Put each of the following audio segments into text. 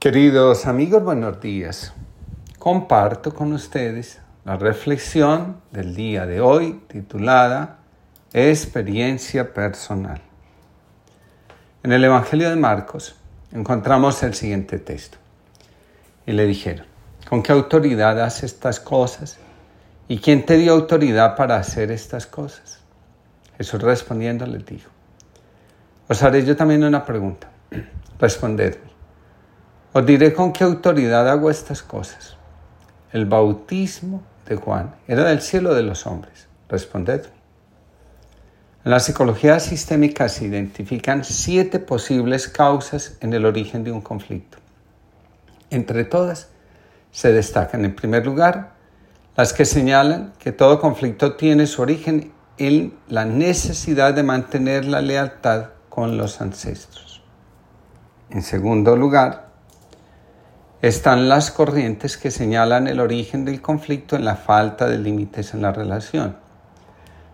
Queridos amigos, buenos días. Comparto con ustedes la reflexión del día de hoy titulada Experiencia personal. En el Evangelio de Marcos encontramos el siguiente texto. Y le dijeron, ¿con qué autoridad haces estas cosas? ¿Y quién te dio autoridad para hacer estas cosas? Jesús respondiendo les dijo, os haré yo también una pregunta. Respondedme. Os diré con qué autoridad hago estas cosas. El bautismo de Juan era del cielo de los hombres. Respondedme. En la psicología sistémica se identifican siete posibles causas en el origen de un conflicto. Entre todas, se destacan en primer lugar las que señalan que todo conflicto tiene su origen en la necesidad de mantener la lealtad con los ancestros. En segundo lugar, están las corrientes que señalan el origen del conflicto en la falta de límites en la relación.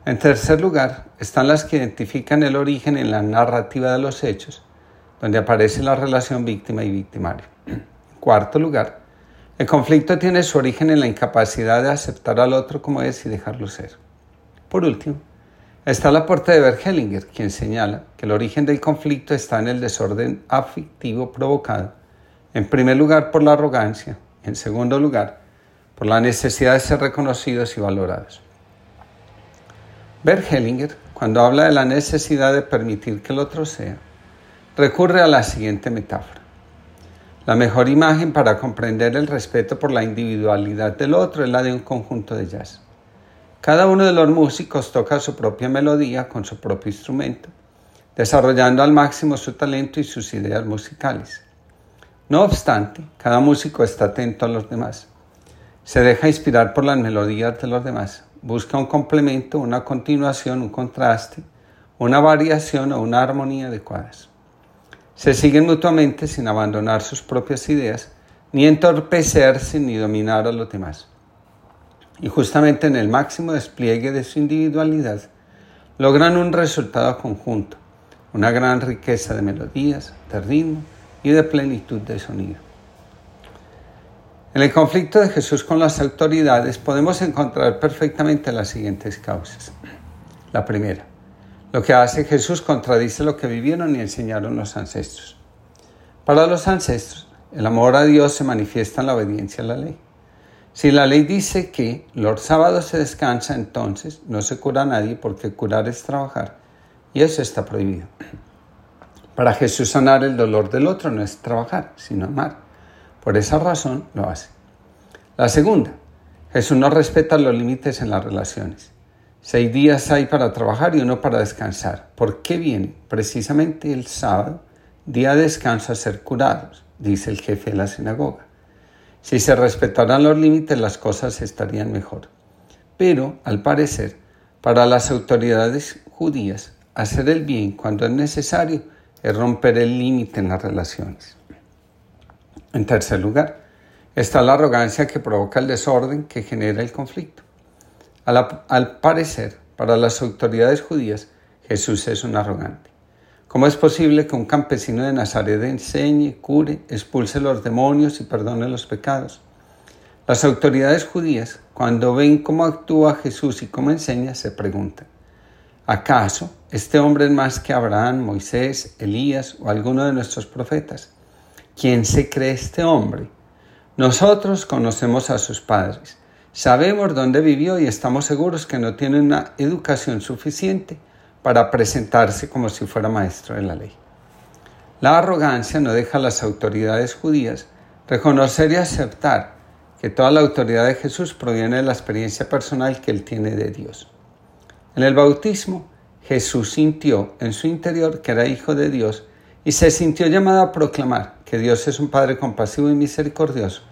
En tercer lugar, están las que identifican el origen en la narrativa de los hechos, donde aparece la relación víctima y victimario. En cuarto lugar, el conflicto tiene su origen en la incapacidad de aceptar al otro como es y dejarlo ser. Por último, está la puerta de Bergelinger, quien señala que el origen del conflicto está en el desorden afectivo provocado en primer lugar, por la arrogancia. En segundo lugar, por la necesidad de ser reconocidos y valorados. Bert Hellinger, cuando habla de la necesidad de permitir que el otro sea, recurre a la siguiente metáfora. La mejor imagen para comprender el respeto por la individualidad del otro es la de un conjunto de jazz. Cada uno de los músicos toca su propia melodía con su propio instrumento, desarrollando al máximo su talento y sus ideas musicales. No obstante, cada músico está atento a los demás. Se deja inspirar por las melodías de los demás. Busca un complemento, una continuación, un contraste, una variación o una armonía adecuadas. Se siguen mutuamente sin abandonar sus propias ideas, ni entorpecerse ni dominar a los demás. Y justamente en el máximo despliegue de su individualidad, logran un resultado conjunto, una gran riqueza de melodías, de ritmo, y de plenitud de sonido. En el conflicto de Jesús con las autoridades podemos encontrar perfectamente las siguientes causas. La primera, lo que hace Jesús contradice lo que vivieron y enseñaron los ancestros. Para los ancestros, el amor a Dios se manifiesta en la obediencia a la ley. Si la ley dice que los sábados se descansa, entonces no se cura a nadie porque curar es trabajar y eso está prohibido. Para Jesús sanar el dolor del otro no es trabajar, sino amar. Por esa razón lo hace. La segunda, Jesús no respeta los límites en las relaciones. Seis días hay para trabajar y uno para descansar. ¿Por qué viene precisamente el sábado, día de descanso, a ser curados? Dice el jefe de la sinagoga. Si se respetaran los límites, las cosas estarían mejor. Pero, al parecer, para las autoridades judías, hacer el bien cuando es necesario es romper el límite en las relaciones. En tercer lugar, está la arrogancia que provoca el desorden que genera el conflicto. Al, parecer, para las autoridades judías, Jesús es un arrogante. ¿Cómo es posible que un campesino de Nazaret enseñe, cure, expulse los demonios y perdone los pecados? Las autoridades judías, cuando ven cómo actúa Jesús y cómo enseña, se preguntan, ¿Acaso este hombre es más que Abraham, Moisés, Elías o alguno de nuestros profetas? ¿Quién se cree este hombre? Nosotros conocemos a sus padres, sabemos dónde vivió y estamos seguros que no tiene una educación suficiente para presentarse como si fuera maestro de la ley. La arrogancia no deja a las autoridades judías reconocer y aceptar que toda la autoridad de Jesús proviene de la experiencia personal que él tiene de Dios. En el bautismo, Jesús sintió en su interior que era hijo de Dios y se sintió llamado a proclamar que Dios es un Padre compasivo y misericordioso,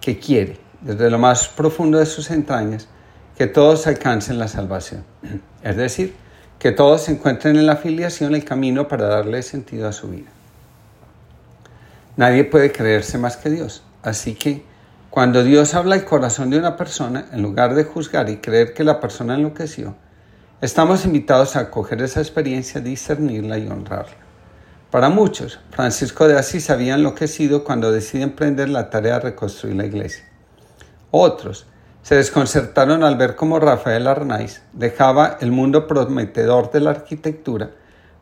que quiere, desde lo más profundo de sus entrañas, que todos alcancen la salvación. Es decir, que todos encuentren en la filiación el camino para darle sentido a su vida. Nadie puede creerse más que Dios, así que cuando Dios habla al corazón de una persona, en lugar de juzgar y creer que la persona enloqueció, Estamos invitados a acoger esa experiencia, discernirla y honrarla. Para muchos, Francisco de Asís había enloquecido cuando decide emprender la tarea de reconstruir la iglesia. Otros se desconcertaron al ver cómo Rafael Arnaiz dejaba el mundo prometedor de la arquitectura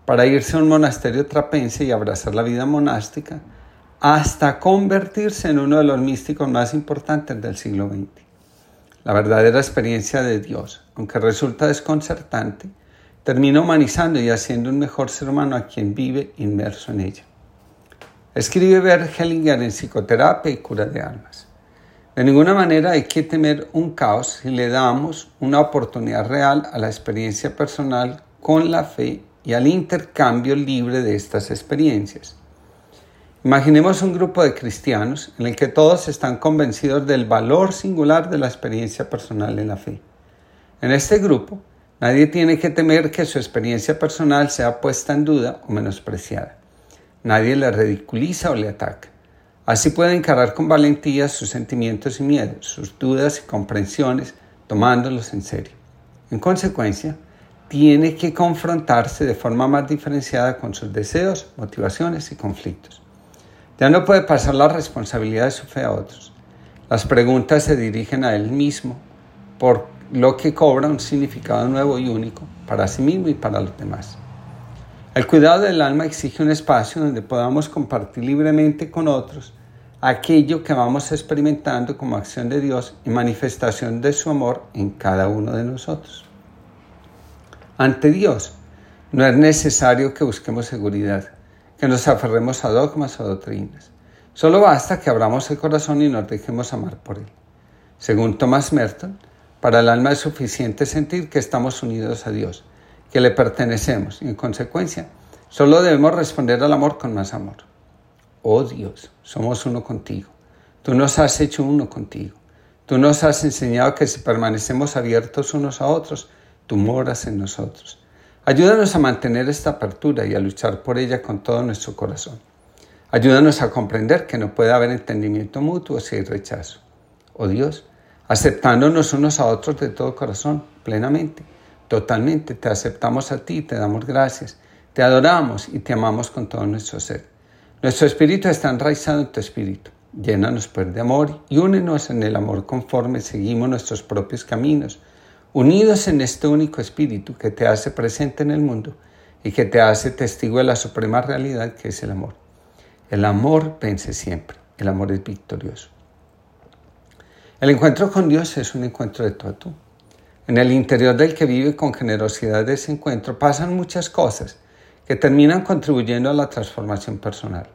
para irse a un monasterio trapense y abrazar la vida monástica, hasta convertirse en uno de los místicos más importantes del siglo XX. La verdadera experiencia de Dios, aunque resulta desconcertante, termina humanizando y haciendo un mejor ser humano a quien vive inmerso en ella. Escribe Bert en Psicoterapia y Cura de Almas. De ninguna manera hay que temer un caos si le damos una oportunidad real a la experiencia personal con la fe y al intercambio libre de estas experiencias. Imaginemos un grupo de cristianos en el que todos están convencidos del valor singular de la experiencia personal en la fe. En este grupo, Nadie tiene que temer que su experiencia personal sea puesta en duda o menospreciada. Nadie le ridiculiza o le ataca. Así puede encarar con valentía sus sentimientos y miedos, sus dudas y comprensiones, tomándolos en serio. En consecuencia, tiene que confrontarse de forma más diferenciada con sus deseos, motivaciones y conflictos. Ya no puede pasar la responsabilidad de su fe a otros. Las preguntas se dirigen a él mismo por lo que cobra un significado nuevo y único para sí mismo y para los demás. El cuidado del alma exige un espacio donde podamos compartir libremente con otros aquello que vamos experimentando como acción de Dios y manifestación de su amor en cada uno de nosotros. Ante Dios, no es necesario que busquemos seguridad, que nos aferremos a dogmas o doctrinas. Solo basta que abramos el corazón y nos dejemos amar por Él. Según Thomas Merton, para el alma es suficiente sentir que estamos unidos a Dios, que le pertenecemos y en consecuencia solo debemos responder al amor con más amor. Oh Dios, somos uno contigo. Tú nos has hecho uno contigo. Tú nos has enseñado que si permanecemos abiertos unos a otros, tú moras en nosotros. Ayúdanos a mantener esta apertura y a luchar por ella con todo nuestro corazón. Ayúdanos a comprender que no puede haber entendimiento mutuo si hay rechazo. Oh Dios, aceptándonos unos a otros de todo corazón, plenamente, totalmente. Te aceptamos a ti, te damos gracias, te adoramos y te amamos con todo nuestro ser. Nuestro espíritu está enraizado en tu espíritu. Llénanos pues de amor y únenos en el amor conforme seguimos nuestros propios caminos, unidos en este único espíritu que te hace presente en el mundo y que te hace testigo de la suprema realidad que es el amor. El amor vence siempre, el amor es victorioso. El encuentro con Dios es un encuentro de tú a tú. En el interior del que vive con generosidad de ese encuentro pasan muchas cosas que terminan contribuyendo a la transformación personal.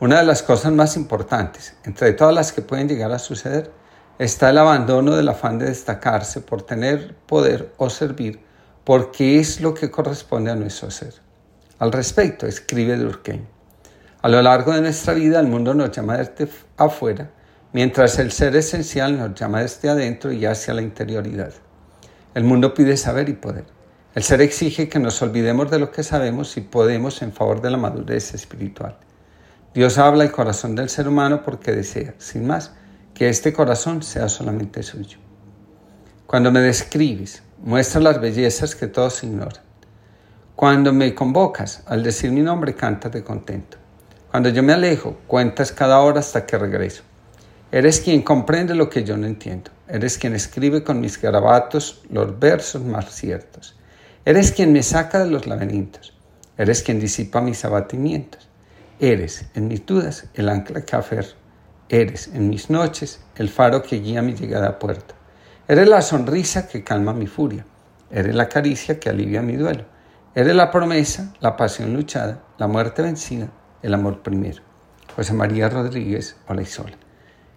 Una de las cosas más importantes, entre todas las que pueden llegar a suceder, está el abandono del afán de destacarse por tener poder o servir, porque es lo que corresponde a nuestro ser. Al respecto, escribe Durkheim, a lo largo de nuestra vida el mundo nos llama desde afuera mientras el ser esencial nos llama desde adentro y hacia la interioridad. El mundo pide saber y poder. El ser exige que nos olvidemos de lo que sabemos y podemos en favor de la madurez espiritual. Dios habla al corazón del ser humano porque desea, sin más, que este corazón sea solamente suyo. Cuando me describes, muestra las bellezas que todos ignoran. Cuando me convocas, al decir mi nombre, cántate contento. Cuando yo me alejo, cuentas cada hora hasta que regreso. Eres quien comprende lo que yo no entiendo. Eres quien escribe con mis garabatos los versos más ciertos. Eres quien me saca de los laberintos. Eres quien disipa mis abatimientos. Eres, en mis dudas, el ancla que aferro. Eres, en mis noches, el faro que guía mi llegada a puerto. Eres la sonrisa que calma mi furia. Eres la caricia que alivia mi duelo. Eres la promesa, la pasión luchada, la muerte vencida, el amor primero. José María Rodríguez Olaizola.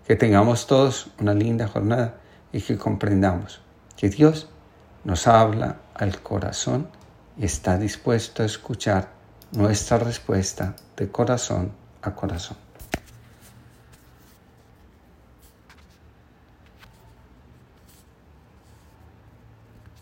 Que tengamos todos una linda jornada y que comprendamos que Dios nos habla al corazón y está dispuesto a escuchar nuestra respuesta de corazón a corazón.